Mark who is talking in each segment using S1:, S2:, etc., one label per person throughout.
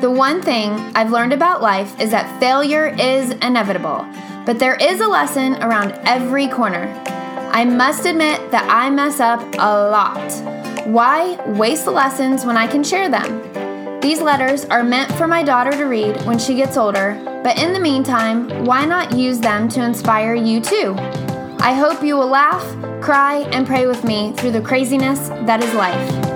S1: The one thing I've learned about life is that failure is inevitable, but there is a lesson around every corner. I must admit that I mess up a lot. Why waste the lessons when I can share them? These letters are meant for my daughter to read when she gets older, but in the meantime, why not use them to inspire you too? I hope you will laugh, cry, and pray with me through the craziness that is life.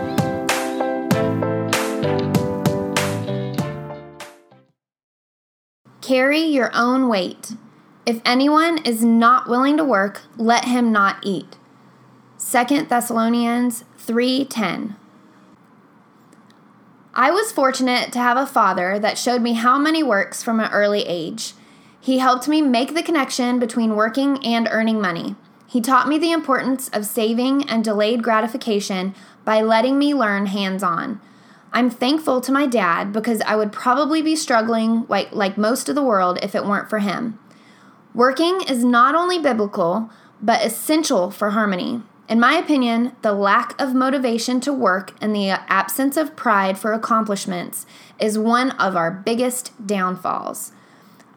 S1: Carry your own weight. If anyone is not willing to work, let him not eat. 2 Thessalonians 3:10. I was fortunate to have a father that showed me how money works from an early age. He helped me make the connection between working and earning money. He taught me the importance of saving and delayed gratification by letting me learn hands on. I'm thankful to my dad because I would probably be struggling like, like most of the world if it weren't for him. Working is not only biblical, but essential for harmony. In my opinion, the lack of motivation to work and the absence of pride for accomplishments is one of our biggest downfalls.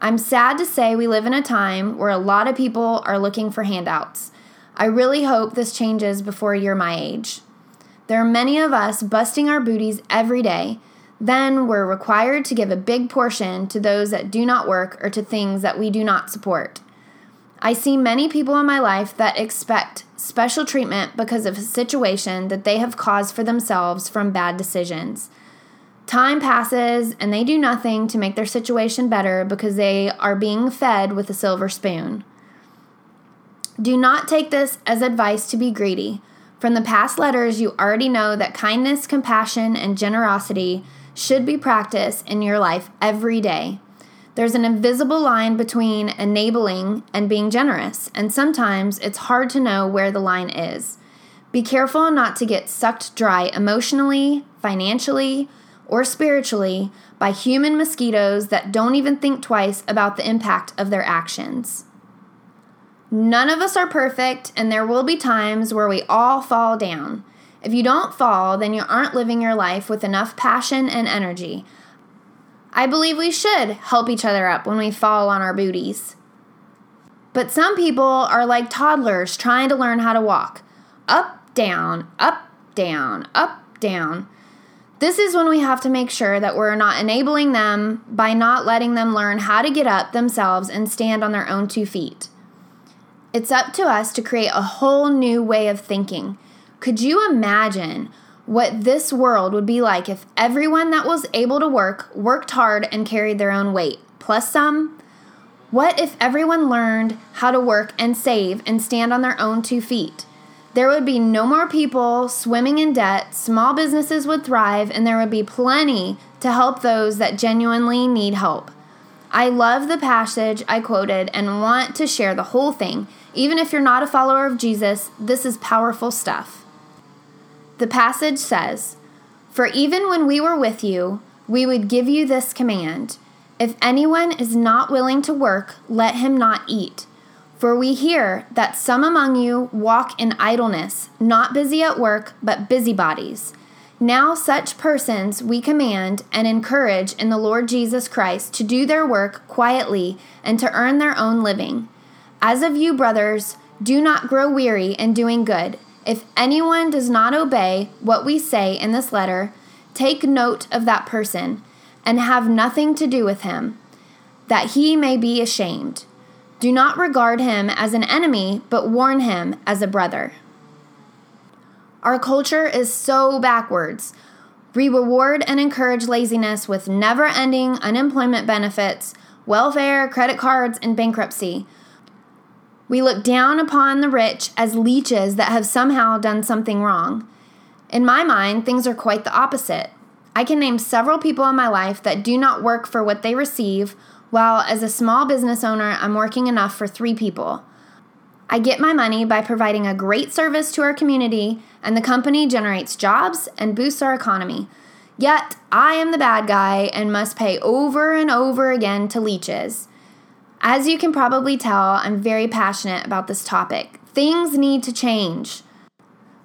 S1: I'm sad to say we live in a time where a lot of people are looking for handouts. I really hope this changes before you're my age. There are many of us busting our booties every day. Then we're required to give a big portion to those that do not work or to things that we do not support. I see many people in my life that expect special treatment because of a situation that they have caused for themselves from bad decisions. Time passes and they do nothing to make their situation better because they are being fed with a silver spoon. Do not take this as advice to be greedy. From the past letters, you already know that kindness, compassion, and generosity should be practiced in your life every day. There's an invisible line between enabling and being generous, and sometimes it's hard to know where the line is. Be careful not to get sucked dry emotionally, financially, or spiritually by human mosquitoes that don't even think twice about the impact of their actions. None of us are perfect, and there will be times where we all fall down. If you don't fall, then you aren't living your life with enough passion and energy. I believe we should help each other up when we fall on our booties. But some people are like toddlers trying to learn how to walk up, down, up, down, up, down. This is when we have to make sure that we're not enabling them by not letting them learn how to get up themselves and stand on their own two feet. It's up to us to create a whole new way of thinking. Could you imagine what this world would be like if everyone that was able to work worked hard and carried their own weight, plus some? What if everyone learned how to work and save and stand on their own two feet? There would be no more people swimming in debt, small businesses would thrive, and there would be plenty to help those that genuinely need help. I love the passage I quoted and want to share the whole thing. Even if you're not a follower of Jesus, this is powerful stuff. The passage says, For even when we were with you, we would give you this command If anyone is not willing to work, let him not eat. For we hear that some among you walk in idleness, not busy at work, but busybodies. Now, such persons we command and encourage in the Lord Jesus Christ to do their work quietly and to earn their own living. As of you, brothers, do not grow weary in doing good. If anyone does not obey what we say in this letter, take note of that person and have nothing to do with him, that he may be ashamed. Do not regard him as an enemy, but warn him as a brother. Our culture is so backwards. We reward and encourage laziness with never ending unemployment benefits, welfare, credit cards, and bankruptcy. We look down upon the rich as leeches that have somehow done something wrong. In my mind, things are quite the opposite. I can name several people in my life that do not work for what they receive while as a small business owner, I'm working enough for three people. I get my money by providing a great service to our community, and the company generates jobs and boosts our economy. Yet, I am the bad guy and must pay over and over again to leeches. As you can probably tell, I'm very passionate about this topic. Things need to change.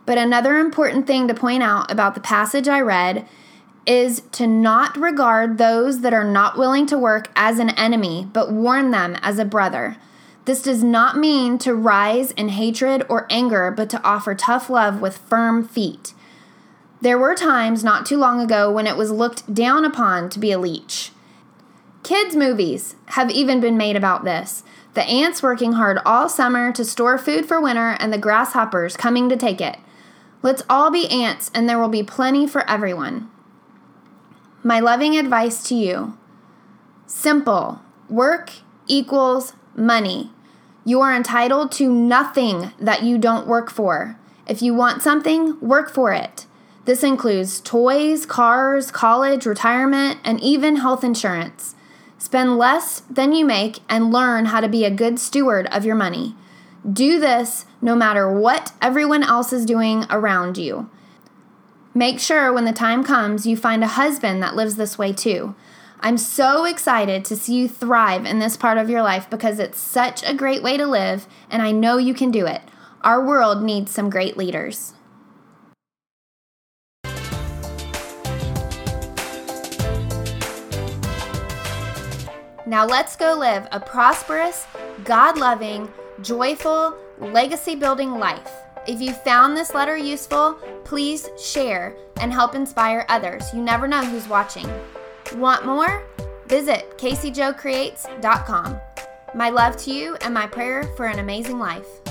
S1: But another important thing to point out about the passage I read is to not regard those that are not willing to work as an enemy, but warn them as a brother. This does not mean to rise in hatred or anger, but to offer tough love with firm feet. There were times not too long ago when it was looked down upon to be a leech. Kids' movies have even been made about this. The ants working hard all summer to store food for winter and the grasshoppers coming to take it. Let's all be ants and there will be plenty for everyone. My loving advice to you simple work equals money. You are entitled to nothing that you don't work for. If you want something, work for it. This includes toys, cars, college, retirement, and even health insurance. Spend less than you make and learn how to be a good steward of your money. Do this no matter what everyone else is doing around you. Make sure when the time comes you find a husband that lives this way too. I'm so excited to see you thrive in this part of your life because it's such a great way to live, and I know you can do it. Our world needs some great leaders. Now let's go live a prosperous, God loving, joyful, legacy building life. If you found this letter useful, please share and help inspire others. You never know who's watching. Want more? Visit CaseyJoeCreates.com. My love to you and my prayer for an amazing life.